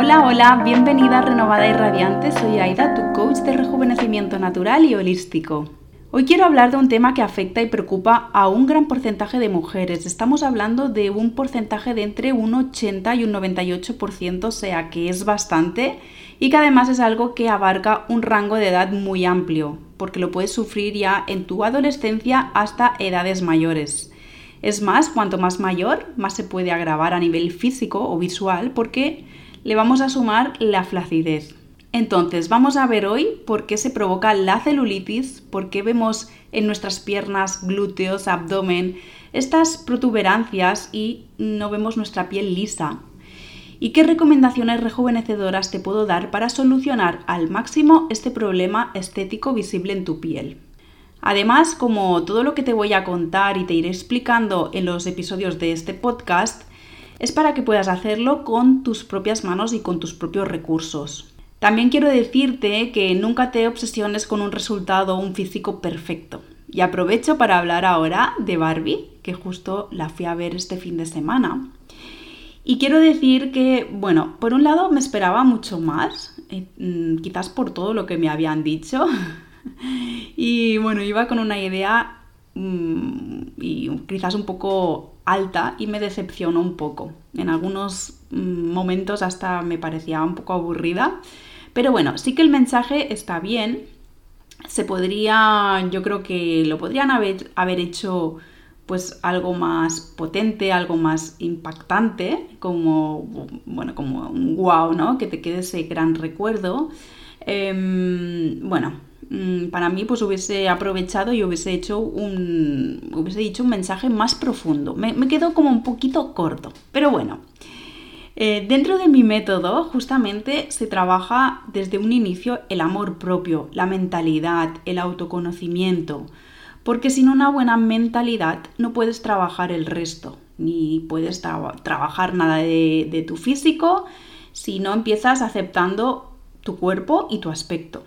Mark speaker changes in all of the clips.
Speaker 1: Hola, hola, bienvenida a Renovada y Radiante. Soy Aida, tu coach de rejuvenecimiento natural y holístico. Hoy quiero hablar de un tema que afecta y preocupa a un gran porcentaje de mujeres. Estamos hablando de un porcentaje de entre un 80 y un 98%, o sea que es bastante y que además es algo que abarca un rango de edad muy amplio, porque lo puedes sufrir ya en tu adolescencia hasta edades mayores. Es más, cuanto más mayor, más se puede agravar a nivel físico o visual porque le vamos a sumar la flacidez. Entonces, vamos a ver hoy por qué se provoca la celulitis, por qué vemos en nuestras piernas, glúteos, abdomen, estas protuberancias y no vemos nuestra piel lisa. ¿Y qué recomendaciones rejuvenecedoras te puedo dar para solucionar al máximo este problema estético visible en tu piel? Además, como todo lo que te voy a contar y te iré explicando en los episodios de este podcast, es para que puedas hacerlo con tus propias manos y con tus propios recursos. También quiero decirte que nunca te obsesiones con un resultado o un físico perfecto. Y aprovecho para hablar ahora de Barbie, que justo la fui a ver este fin de semana. Y quiero decir que, bueno, por un lado me esperaba mucho más, eh, mm, quizás por todo lo que me habían dicho. y bueno, iba con una idea mm, y quizás un poco alta y me decepcionó un poco. En algunos mm, momentos hasta me parecía un poco aburrida pero bueno, sí que el mensaje está bien. Se podría, yo creo que lo podrían haber, hecho pues algo más potente, algo más impactante, como, bueno, como un wow, ¿no? Que te quede ese gran recuerdo. Em, bueno, para mí pues hubiese aprovechado y hubiese hecho un, hubiese dicho un mensaje más profundo. Me, me quedó como un poquito corto, pero bueno. Eh, dentro de mi método, justamente se trabaja desde un inicio el amor propio, la mentalidad, el autoconocimiento, porque sin una buena mentalidad no puedes trabajar el resto, ni puedes trabajar nada de tu físico si no empiezas aceptando tu cuerpo y tu aspecto.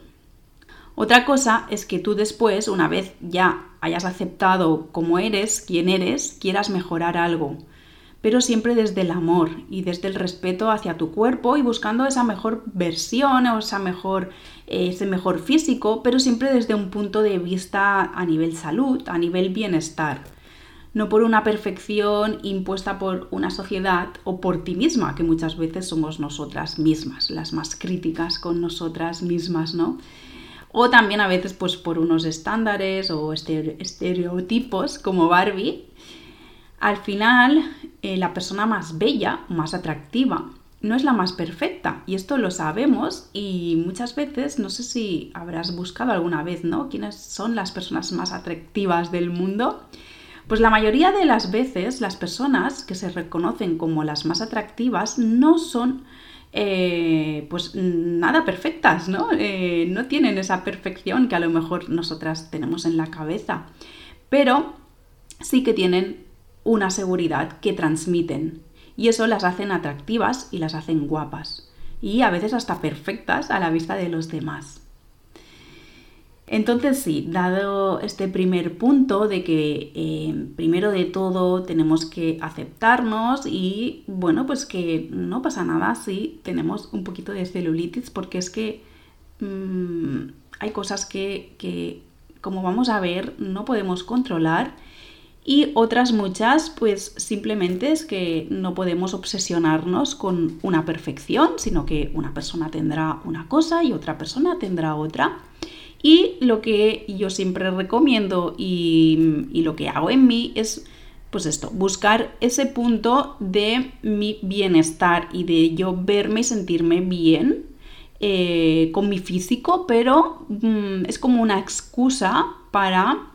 Speaker 1: Otra cosa es que tú después, una vez ya hayas aceptado cómo eres, quién eres, quieras mejorar algo pero siempre desde el amor y desde el respeto hacia tu cuerpo y buscando esa mejor versión o esa mejor, ese mejor físico, pero siempre desde un punto de vista a nivel salud, a nivel bienestar. No por una perfección impuesta por una sociedad o por ti misma, que muchas veces somos nosotras mismas, las más críticas con nosotras mismas, ¿no? O también a veces pues por unos estándares o estereotipos como Barbie, al final, eh, la persona más bella, más atractiva, no es la más perfecta y esto lo sabemos y muchas veces, no sé si habrás buscado alguna vez, ¿no? ¿Quiénes son las personas más atractivas del mundo? Pues la mayoría de las veces las personas que se reconocen como las más atractivas no son eh, pues nada perfectas, ¿no? Eh, no tienen esa perfección que a lo mejor nosotras tenemos en la cabeza, pero sí que tienen una seguridad que transmiten y eso las hacen atractivas y las hacen guapas y a veces hasta perfectas a la vista de los demás. Entonces sí, dado este primer punto de que eh, primero de todo tenemos que aceptarnos y bueno, pues que no pasa nada si tenemos un poquito de celulitis porque es que mm, hay cosas que, que, como vamos a ver, no podemos controlar y otras muchas, pues simplemente es que no podemos obsesionarnos con una perfección, sino que una persona tendrá una cosa y otra persona tendrá otra. Y lo que yo siempre recomiendo y, lo que hago en mí es, pues esto, buscar ese punto de mi bienestar y de yo verme y sentirme bien eh, con mi físico, pero mm, es como una excusa para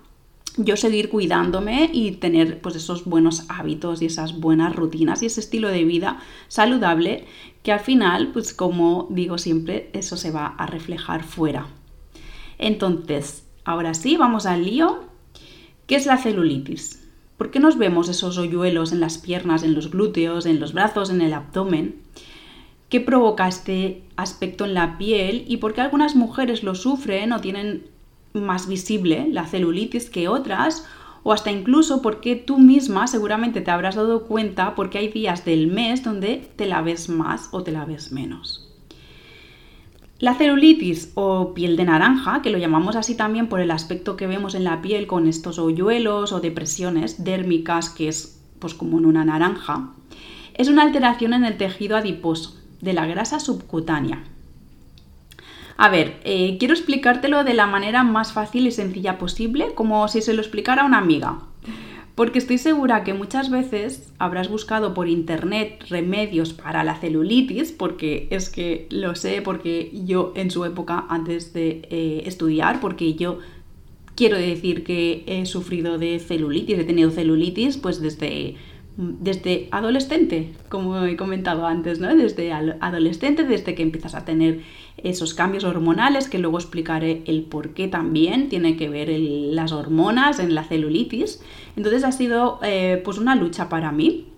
Speaker 1: yo seguir cuidándome y tener pues esos buenos hábitos y esas buenas rutinas y ese estilo de vida saludable que al final pues como digo siempre eso se va a reflejar fuera. Entonces, ahora sí, vamos al lío. ¿Qué es la celulitis? ¿Por qué nos vemos esos hoyuelos en las piernas, en los glúteos, en los brazos, en el abdomen? ¿Qué provoca este aspecto en la piel y por qué algunas mujeres lo sufren o tienen más visible la celulitis que otras o hasta incluso porque tú misma seguramente te habrás dado cuenta porque hay días del mes donde te la ves más o te la ves menos. La celulitis o piel de naranja, que lo llamamos así también por el aspecto que vemos en la piel con estos hoyuelos o depresiones dérmicas, que es pues como en una naranja, es una alteración en el tejido adiposo de la grasa subcutánea. A ver, eh, quiero explicártelo de la manera más fácil y sencilla posible, como si se lo explicara a una amiga. Porque estoy segura que muchas veces habrás buscado por internet remedios para la celulitis, porque es que lo sé, porque yo en su época, antes de eh, estudiar, porque yo quiero decir que he sufrido de celulitis, he tenido celulitis pues desde desde adolescente, como he comentado antes, ¿no? Desde adolescente, desde que empiezas a tener esos cambios hormonales, que luego explicaré el por qué también tiene que ver las hormonas en la celulitis. Entonces ha sido eh, pues una lucha para mí.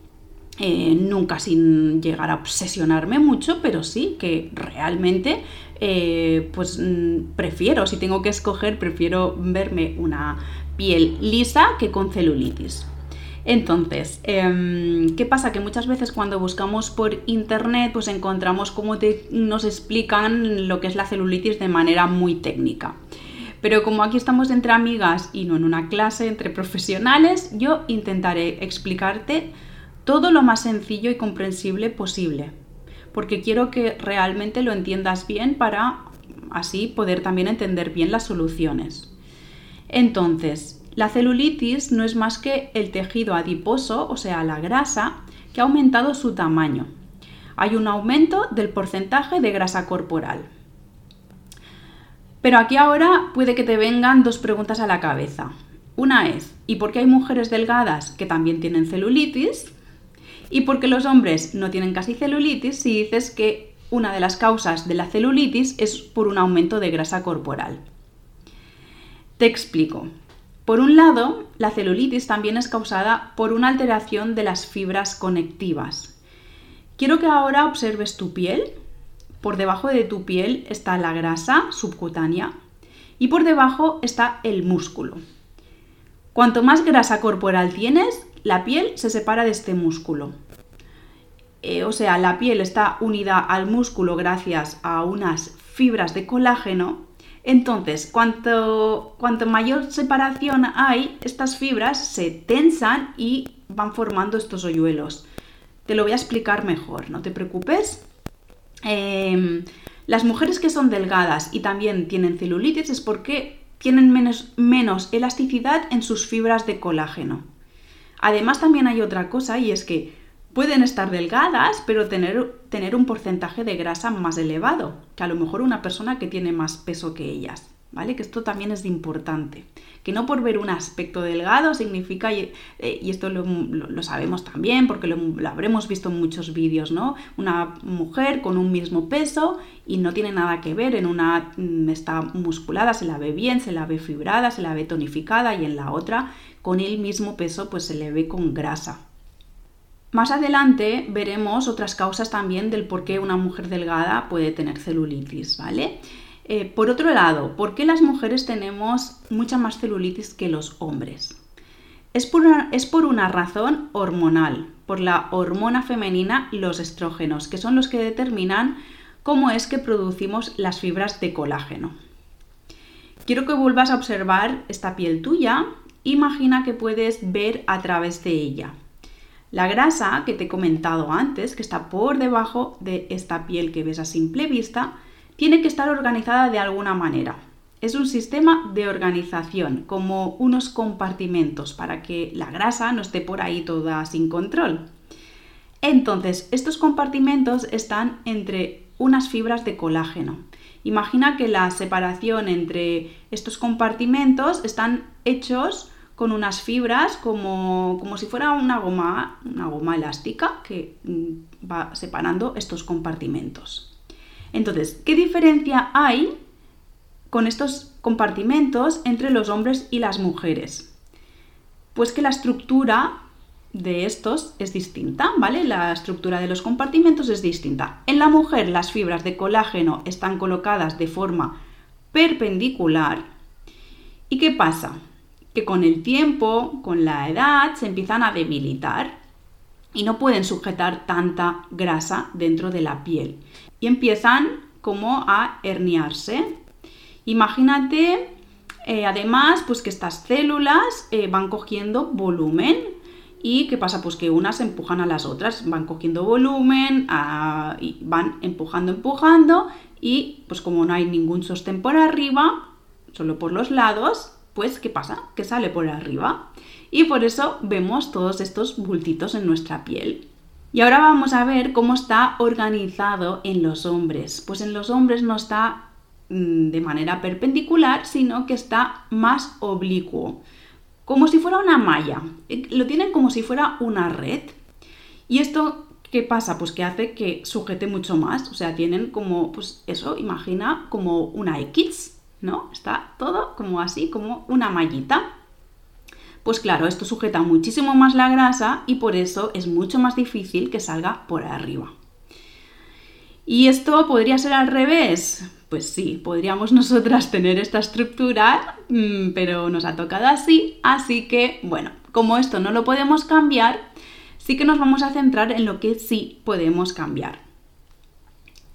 Speaker 1: Eh, nunca sin llegar a obsesionarme mucho, pero sí que realmente eh, pues mm, prefiero, si tengo que escoger, prefiero verme una piel lisa que con celulitis. Entonces, em, ¿qué pasa? Que muchas veces cuando buscamos por internet, pues encontramos cómo nos explican lo que es la celulitis de manera muy técnica. Pero como aquí estamos entre amigas y no en una clase entre profesionales, yo intentaré explicarte todo lo más sencillo y comprensible posible. Porque quiero que realmente lo entiendas bien para así poder también entender bien las soluciones. Entonces, la celulitis no es más que el tejido adiposo, o sea, la grasa, que ha aumentado su tamaño. Hay un aumento del porcentaje de grasa corporal. Pero aquí ahora puede que te vengan dos preguntas a la cabeza. Una es, ¿y por qué hay mujeres delgadas que también tienen celulitis? ¿Y por qué los hombres no tienen casi celulitis si dices que una de las causas de la celulitis es por un aumento de grasa corporal? Te explico. Por un lado, la celulitis también es causada por una alteración de las fibras conectivas. Quiero que ahora observes tu piel. Por debajo de tu piel está la grasa subcutánea y por debajo está el músculo. Cuanto más grasa corporal tienes, la piel se separa de este músculo. Eh, o sea, la piel está unida al músculo gracias a unas fibras de colágeno entonces, cuanto, cuanto mayor separación hay, estas fibras se tensan y van formando estos hoyuelos. Te lo voy a explicar mejor, no te preocupes. Em, las mujeres que son delgadas y también tienen celulitis es porque tienen menos, menos elasticidad en sus fibras de colágeno. Además también hay otra cosa y es que Pueden estar delgadas, pero tener, tener un porcentaje de grasa más elevado que a lo mejor una persona que tiene más peso que ellas. ¿Vale? Que esto también es importante. Que no por ver un aspecto delgado significa, y, eh, esto lo, sabemos también porque lo, habremos visto en muchos vídeos, ¿no? Una mujer con un mismo peso y no tiene nada que ver, en una mm, está musculada, se la ve bien, se la ve fibrada, se la ve tonificada y en la otra con el mismo peso pues se le ve con grasa. Más adelante veremos otras causas también del por qué una mujer delgada puede tener celulitis, ¿vale? Eh, por otro lado, ¿por qué las mujeres tenemos mucha más celulitis que los hombres? Es por, una, es por una razón hormonal, por la hormona femenina, los estrógenos, que son los que determinan cómo es que producimos las fibras de colágeno. Quiero que vuelvas a observar esta piel tuya. Imagina que puedes ver a través de ella. La grasa que te he comentado antes, que está por debajo de esta piel que ves a simple vista, tiene que estar organizada de alguna manera. Es un sistema de organización, como unos compartimentos, para que la grasa no esté por ahí toda sin control. Entonces, estos compartimentos están entre unas fibras de colágeno. Imagina que la separación entre estos compartimentos están hechos con unas fibras como, como si fuera una goma, una goma elástica que mm, va separando estos compartimentos. Entonces, ¿qué diferencia hay con estos compartimentos entre los hombres y las mujeres? Pues que la estructura de estos es distinta, ¿vale? La estructura de los compartimentos es distinta. En la mujer las fibras de colágeno están colocadas de forma perpendicular. ¿Y qué pasa? Que con el tiempo, con la edad, se empiezan a debilitar y no pueden sujetar tanta grasa dentro de la piel y empiezan como a herniarse. Imagínate eh, además pues que estas células eh, van cogiendo volumen ¿Y qué pasa? Pues que unas empujan a las otras, van cogiendo volumen, y van empujando, empujando, y pues como no hay ningún sostén por arriba, solo por los lados, pues ¿qué pasa? Que sale por arriba. Y por eso vemos todos estos bultitos en nuestra piel. Y ahora vamos a ver cómo está organizado en los hombres. Pues en los hombres no está mm, de manera perpendicular, sino que está más oblicuo como si fuera una malla. Eh, lo tienen como si fuera una red. Y esto, ¿qué pasa? Pues que hace que sujete mucho más. O sea, tienen como, pues eso, imagina como una X, ¿no? Está todo como así, como una mallita. Pues claro, esto sujeta muchísimo más la grasa y por eso es mucho más difícil que salga por arriba. ¿Y esto podría ser al revés? Pues sí, podríamos nosotras tener esta estructura, mm, pero nos ha tocado así, así que bueno, como esto no lo podemos cambiar, sí que nos vamos a centrar en lo que sí podemos cambiar.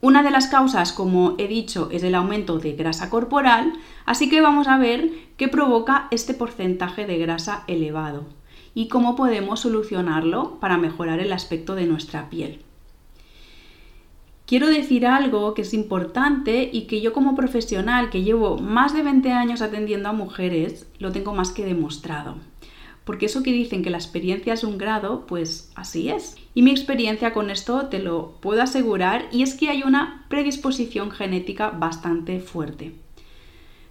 Speaker 1: Una de las causas, como he dicho, es el aumento de grasa corporal, así que vamos a ver qué provoca este porcentaje de grasa elevado y cómo podemos solucionarlo para mejorar el aspecto de nuestra piel quiero decir algo que es importante y que yo como profesional que llevo más de 20 años atendiendo a mujeres, lo tengo más que demostrado. Porque eso que dicen que la experiencia es un grado, pues así es. Y mi experiencia con esto te lo puedo asegurar y es que hay una predisposición genética bastante fuerte.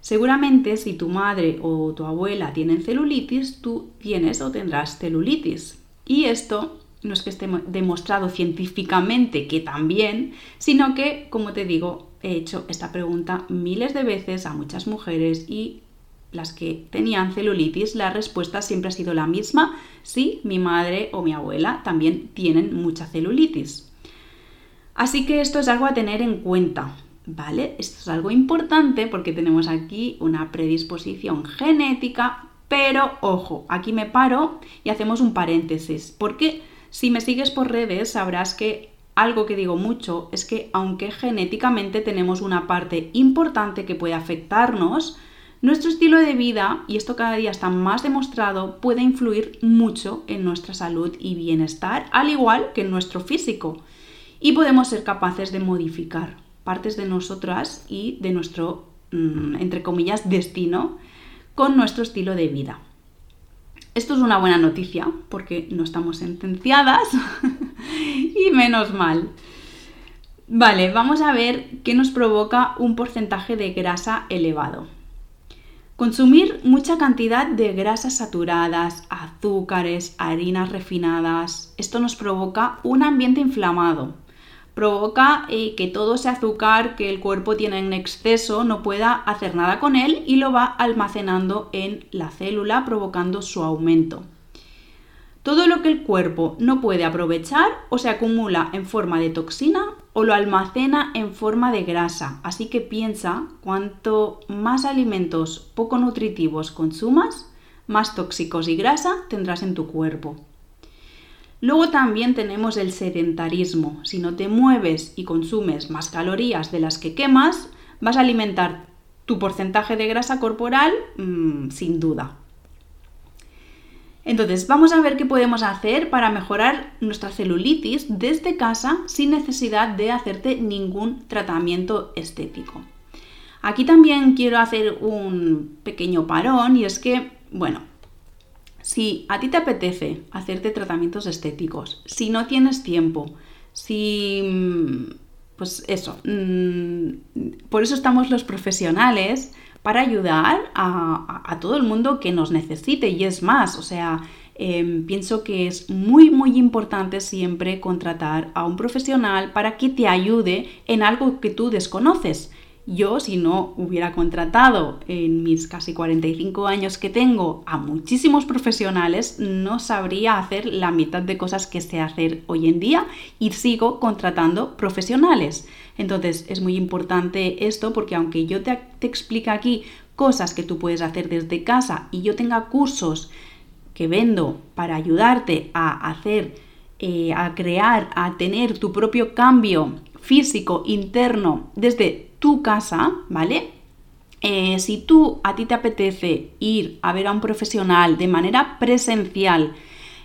Speaker 1: Seguramente si tu madre o tu abuela tienen celulitis, tú tienes o tendrás celulitis. Y esto no es que esté demostrado científicamente que también, sino que, como te digo, he hecho esta pregunta miles de veces a muchas mujeres y las que tenían celulitis, la respuesta siempre ha sido la misma, sí, mi madre o mi abuela también tienen mucha celulitis. Así que esto es algo a tener en cuenta, ¿vale? Esto es algo importante porque tenemos aquí una predisposición genética, pero ojo, aquí me paro y hacemos un paréntesis, porque si me sigues por redes sabrás que algo que digo mucho es que aunque genéticamente tenemos una parte importante que puede afectarnos, nuestro estilo de vida, y esto cada día está más demostrado, puede influir mucho en nuestra salud y bienestar, al igual que en nuestro físico. Y podemos ser capaces de modificar partes de nosotras y de nuestro, mm, entre comillas, destino con nuestro estilo de vida. Esto es una buena noticia porque no estamos sentenciadas y menos mal. Vale, vamos a ver qué nos provoca un porcentaje de grasa elevado. Consumir mucha cantidad de grasas saturadas, azúcares, harinas refinadas, esto nos provoca un ambiente inflamado, provoca eh, que todo ese azúcar que el cuerpo tiene en exceso no pueda hacer nada con él y lo va almacenando en la célula provocando su aumento. Todo lo que el cuerpo no puede aprovechar o se acumula en forma de toxina o lo almacena en forma de grasa. Así que piensa, cuanto más alimentos poco nutritivos consumas, más tóxicos y grasa tendrás en tu cuerpo. Luego también tenemos el sedentarismo. Si no te mueves y consumes más calorías de las que quemas, vas a alimentar tu porcentaje de grasa corporal mm, sin duda. Entonces, vamos a ver qué podemos hacer para mejorar nuestra celulitis desde casa sin necesidad de hacerte ningún tratamiento estético. Aquí también quiero hacer un pequeño parón y es que, bueno, si a ti te apetece hacerte tratamientos estéticos, si no tienes tiempo, si... Mm, pues eso, mm, por eso estamos los profesionales, para ayudar a, todo el mundo que nos necesite y es más, o sea, em, pienso que es muy muy importante siempre contratar a un profesional para que te ayude en algo que tú desconoces. Yo, si no hubiera contratado en mis casi 45 años que tengo a muchísimos profesionales, no sabría hacer la mitad de cosas que sé hacer hoy en día y sigo contratando profesionales. Entonces es muy importante esto porque aunque yo te, te explique aquí cosas que tú puedes hacer desde casa y yo tenga cursos que vendo para ayudarte a hacer, eh, a crear, a tener tu propio cambio físico interno desde tu casa, ¿vale? Eh, si tú a ti te apetece ir a ver a un profesional de manera presencial,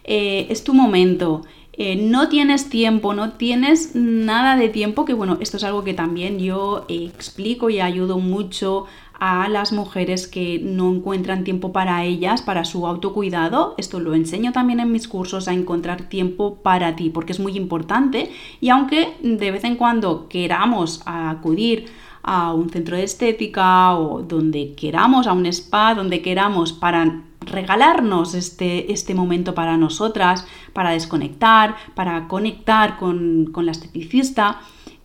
Speaker 1: eh, es tu momento, no tienes tiempo, no tienes nada de tiempo, que bueno, esto es algo que también yo explico y ayudo mucho a las mujeres que no encuentran tiempo para ellas, para su autocuidado. Esto lo enseño también en mis cursos a encontrar tiempo para ti, porque es muy importante. Y aunque de vez en cuando queramos acudir a un centro de estética o donde queramos, a un spa, donde queramos para regalarnos este, este momento para nosotras, para desconectar, para conectar con, con la esteticista,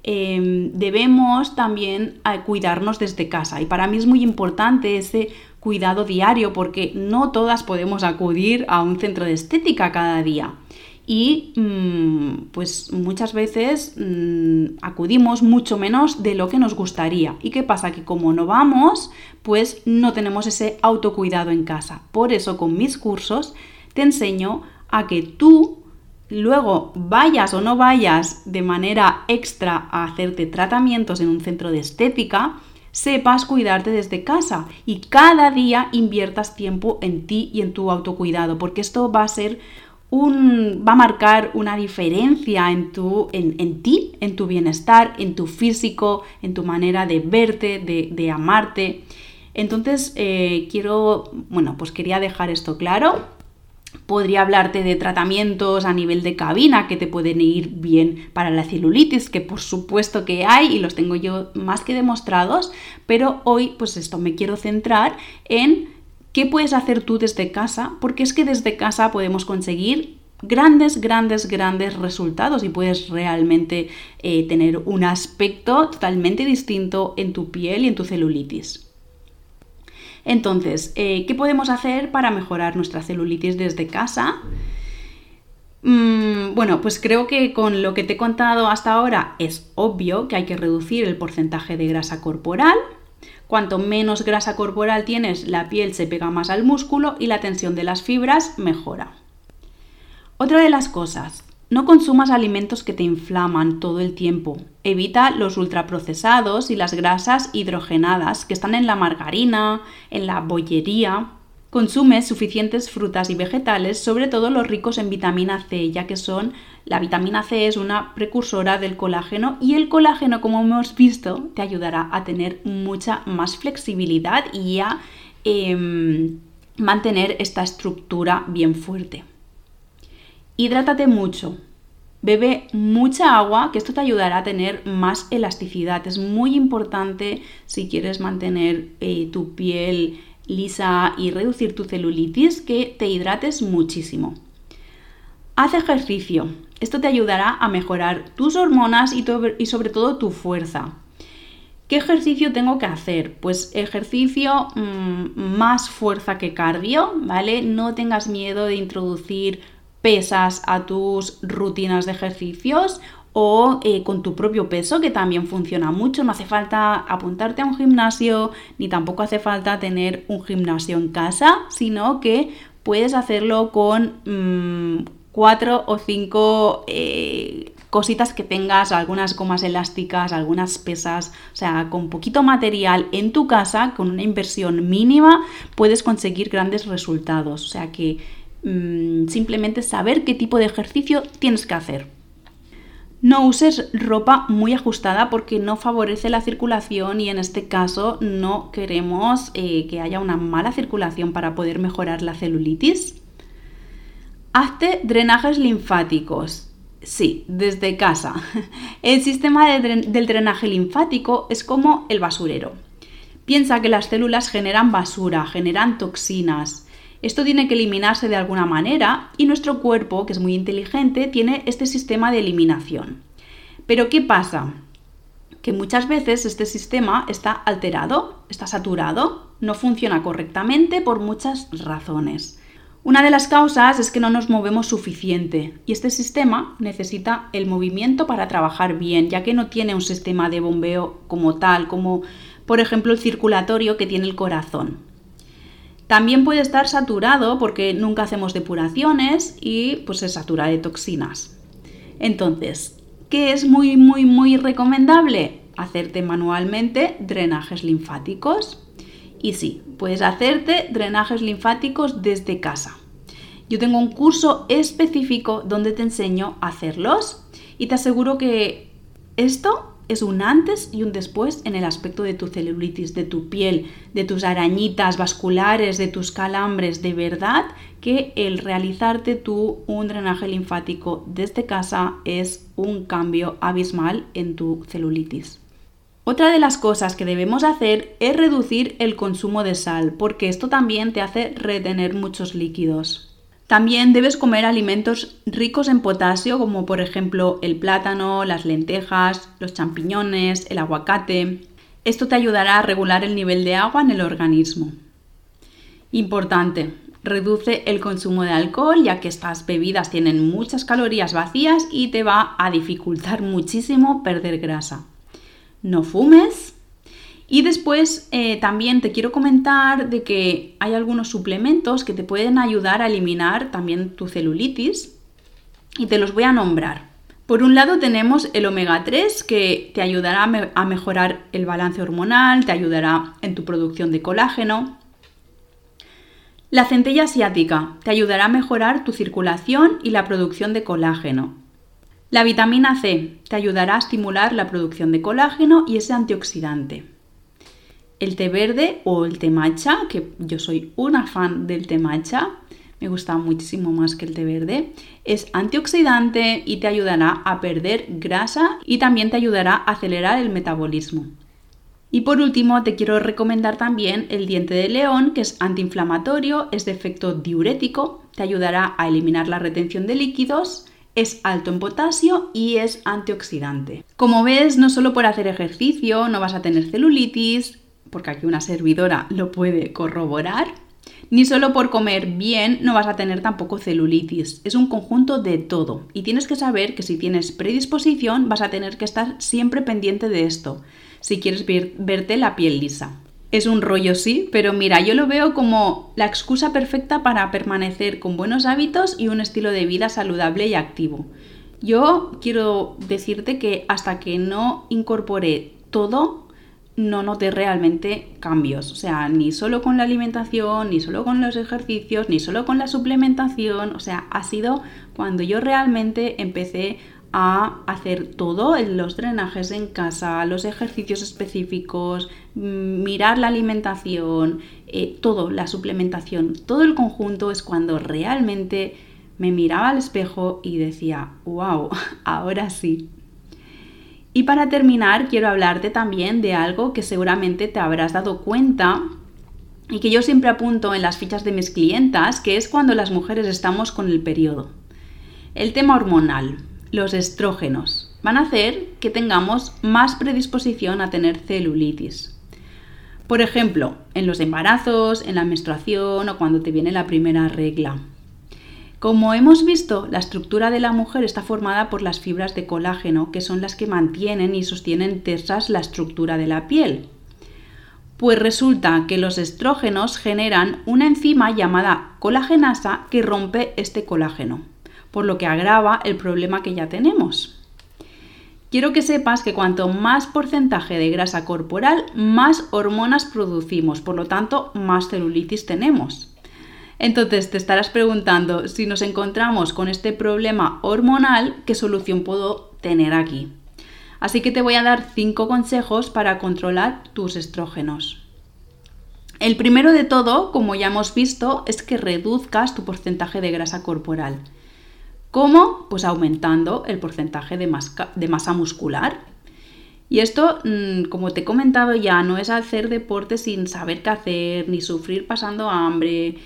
Speaker 1: Em, debemos también eh, cuidarnos desde casa. Y para mí es muy importante ese cuidado diario porque no todas podemos acudir a un centro de estética cada día. Y mm, pues muchas veces mm, acudimos mucho menos de lo que nos gustaría. ¿Y qué pasa? Que como no vamos, pues no tenemos ese autocuidado en casa. Por eso con mis cursos te enseño a que tú luego vayas o no vayas de manera extra a hacerte tratamientos en un centro de estética, sepas cuidarte desde casa y cada día inviertas tiempo en ti y en tu autocuidado, porque esto va a ser un, va a marcar una diferencia en, tu, en, ti, en tu bienestar, en tu físico, en tu manera de verte, de, amarte. Entonces, eh, quiero, bueno, pues quería dejar esto claro Podría hablarte de tratamientos a nivel de cabina que te pueden ir bien para la celulitis, que por supuesto que hay y los tengo yo más que demostrados, pero hoy pues esto me quiero centrar en qué puedes hacer tú desde casa, porque es que desde casa podemos conseguir grandes, grandes, grandes resultados y puedes realmente eh, tener un aspecto totalmente distinto en tu piel y en tu celulitis. Entonces, eh, ¿qué podemos hacer para mejorar nuestra celulitis desde casa? Mm, bueno, pues creo que con lo que te he contado hasta ahora es obvio que hay que reducir el porcentaje de grasa corporal. Cuanto menos grasa corporal tienes, la piel se pega más al músculo y la tensión de las fibras mejora. Otra de las cosas, no consumas alimentos que te inflaman todo el tiempo. Evita los ultraprocesados y las grasas hidrogenadas que están en la margarina, en la bollería. Consume suficientes frutas y vegetales, sobre todo los ricos en vitamina C, ya que son la vitamina C es una precursora del colágeno y el colágeno, como hemos visto, te ayudará a tener mucha más flexibilidad y a em, mantener esta estructura bien fuerte. Hidrátate mucho. Bebe mucha agua, que esto te ayudará a tener más elasticidad. Es muy importante si quieres mantener eh, tu piel lisa y reducir tu celulitis, que te hidrates muchísimo. Haz ejercicio. Esto te ayudará a mejorar tus hormonas y, sobre todo tu fuerza. ¿Qué ejercicio tengo que hacer? Pues ejercicio mm, más fuerza que cardio, ¿vale? No tengas miedo de introducir pesas a tus rutinas de ejercicios o eh, con tu propio peso, que también funciona mucho. No hace falta apuntarte a un gimnasio, ni tampoco hace falta tener un gimnasio en casa, sino que puedes hacerlo con mm, cuatro o cinco eh, cositas que tengas, algunas gomas elásticas, algunas pesas, o sea, con poquito material en tu casa, con una inversión mínima, puedes conseguir grandes resultados. O sea que Mm, simplemente saber qué tipo de ejercicio tienes que hacer. No uses ropa muy ajustada porque no favorece la circulación y en este caso no queremos eh, que haya una mala circulación para poder mejorar la celulitis. Hazte drenajes linfáticos. Sí, desde casa. El sistema del drenaje linfático es como el basurero. Piensa que las células generan basura, generan toxinas. Esto tiene que eliminarse de alguna manera y nuestro cuerpo, que es muy inteligente, tiene este sistema de eliminación. Pero ¿qué pasa? Que muchas veces este sistema está alterado, está saturado, no funciona correctamente por muchas razones. Una de las causas es que no nos movemos suficiente y este sistema necesita el movimiento para trabajar bien, ya que no tiene un sistema de bombeo como tal, como por ejemplo el circulatorio que tiene el corazón. También puede estar saturado porque nunca hacemos depuraciones y pues se satura de toxinas. Entonces, ¿qué es muy muy muy recomendable? Hacerte manualmente drenajes linfáticos. Y sí, puedes hacerte drenajes linfáticos desde casa. Yo tengo un curso específico donde te enseño a hacerlos y te aseguro que esto es un antes y un después en el aspecto de tu celulitis, de tu piel, de tus arañitas vasculares, de tus calambres. De verdad que el realizarte tú un drenaje linfático desde casa es un cambio abismal en tu celulitis. Otra de las cosas que debemos hacer es reducir el consumo de sal, porque esto también te hace retener muchos líquidos. También debes comer alimentos ricos en potasio, como por ejemplo el plátano, las lentejas, los champiñones, el aguacate. Esto te ayudará a regular el nivel de agua en el organismo. Importante, reduce el consumo de alcohol ya que estas bebidas tienen muchas calorías vacías y te va a dificultar muchísimo perder grasa. No fumes, y después eh, también te quiero comentar de que hay algunos suplementos que te pueden ayudar a eliminar también tu celulitis y te los voy a nombrar. Por un lado tenemos el omega 3 que te ayudará a mejorar el balance hormonal, te ayudará en tu producción de colágeno. La centella asiática te ayudará a mejorar tu circulación y la producción de colágeno. La vitamina C te ayudará a estimular la producción de colágeno y ese antioxidante el té verde o el té matcha, que yo soy una fan del té matcha, me gusta muchísimo más que el té verde, es antioxidante y te ayudará a perder grasa y también te ayudará a acelerar el metabolismo. Y por último, te quiero recomendar también el diente de león, que es antiinflamatorio, es de efecto diurético, te ayudará a eliminar la retención de líquidos, es alto en potasio y es antioxidante. Como ves, no solo por hacer ejercicio no vas a tener celulitis, porque aquí una servidora lo puede corroborar, ni solo por comer bien no vas a tener tampoco celulitis. Es un conjunto de todo. Y tienes que saber que si tienes predisposición vas a tener que estar siempre pendiente de esto, si quieres verte la piel lisa. Es un rollo, sí, pero mira, yo lo veo como la excusa perfecta para permanecer con buenos hábitos y un estilo de vida saludable y activo. Yo quiero decirte que hasta que no incorporé todo, no noté realmente cambios. O sea, ni solo con la alimentación, ni solo con los ejercicios, ni solo con la suplementación. O sea, ha sido cuando yo realmente empecé a hacer todo, los drenajes en casa, los ejercicios específicos, mm, mirar la alimentación, eh, todo, la suplementación, todo el conjunto es cuando realmente me miraba al espejo y decía, wow, ahora sí, y para terminar, quiero hablarte también de algo que seguramente te habrás dado cuenta y que yo siempre apunto en las fichas de mis clientas, que es cuando las mujeres estamos con el periodo. El tema hormonal, los estrógenos, van a hacer que tengamos más predisposición a tener celulitis. Por ejemplo, en los embarazos, en la menstruación o cuando te viene la primera regla. Como hemos visto, la estructura de la mujer está formada por las fibras de colágeno, que son las que mantienen y sostienen tesas la estructura de la piel. Pues resulta que los estrógenos generan una enzima llamada colagenasa que rompe este colágeno, por lo que agrava el problema que ya tenemos. Quiero que sepas que cuanto más porcentaje de grasa corporal, más hormonas producimos, por lo tanto, más celulitis tenemos. Entonces te estarás preguntando, si nos encontramos con este problema hormonal, ¿qué solución puedo tener aquí? Así que te voy a dar cinco consejos para controlar tus estrógenos. El primero de todo, como ya hemos visto, es que reduzcas tu porcentaje de grasa corporal. ¿Cómo? Pues aumentando el porcentaje de, masa muscular. Y esto, mm, como te he comentado ya, no es hacer deporte sin saber qué hacer, ni sufrir pasando hambre,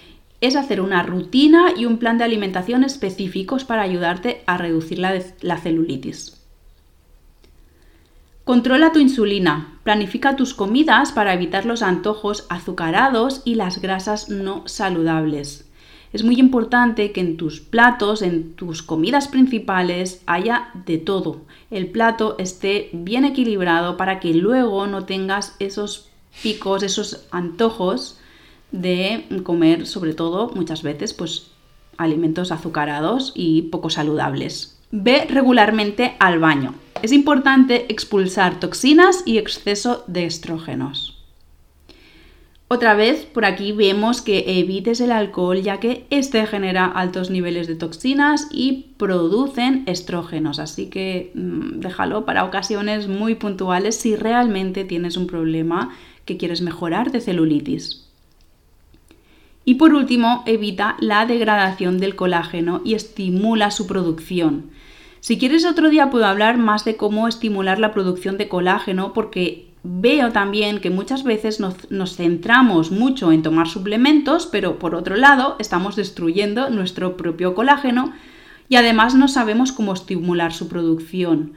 Speaker 1: es hacer una rutina y un plan de alimentación específicos para ayudarte a reducir la, celulitis. Controla tu insulina. Planifica tus comidas para evitar los antojos azucarados y las grasas no saludables. Es muy importante que en tus platos, en tus comidas principales, haya de todo. El plato esté bien equilibrado para que luego no tengas esos picos, esos antojos de comer sobre todo muchas veces pues alimentos azucarados y poco saludables. Ve regularmente al baño. Es importante expulsar toxinas y exceso de estrógenos. Otra vez, por aquí vemos que evites el alcohol ya que este genera altos niveles de toxinas y producen estrógenos, así que mm, déjalo para ocasiones muy puntuales si realmente tienes un problema que quieres mejorar de celulitis. Y por último, evita la degradación del colágeno y estimula su producción. Si quieres otro día puedo hablar más de cómo estimular la producción de colágeno porque veo también que muchas veces nos, centramos mucho en tomar suplementos, pero por otro lado estamos destruyendo nuestro propio colágeno y además no sabemos cómo estimular su producción.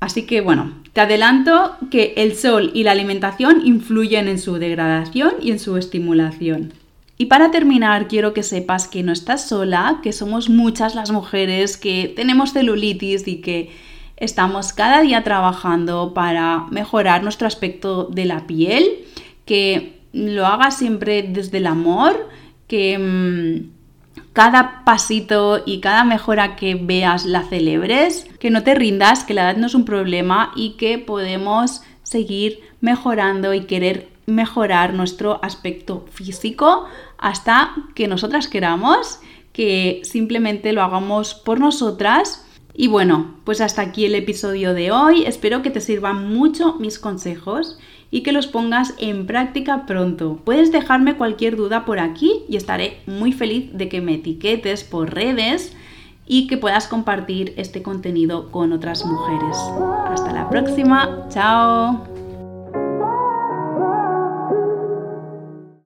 Speaker 1: Así que bueno, te adelanto que el sol y la alimentación influyen en su degradación y en su estimulación. Y para terminar, quiero que sepas que no estás sola, que somos muchas las mujeres que tenemos celulitis y que Estamos cada día trabajando para mejorar nuestro aspecto de la piel, que lo hagas siempre desde el amor, que mm, cada pasito y cada mejora que veas la celebres, que no te rindas, que la edad no es un problema y que podemos seguir mejorando y querer mejorar nuestro aspecto físico hasta que nosotras queramos, que simplemente lo hagamos por nosotras y bueno, pues hasta aquí el episodio de hoy. Espero que te sirvan mucho mis consejos y que los pongas en práctica pronto. Puedes dejarme cualquier duda por aquí y estaré muy feliz de que me etiquetes por redes y que puedas compartir este contenido con otras mujeres. Hasta la próxima, chao.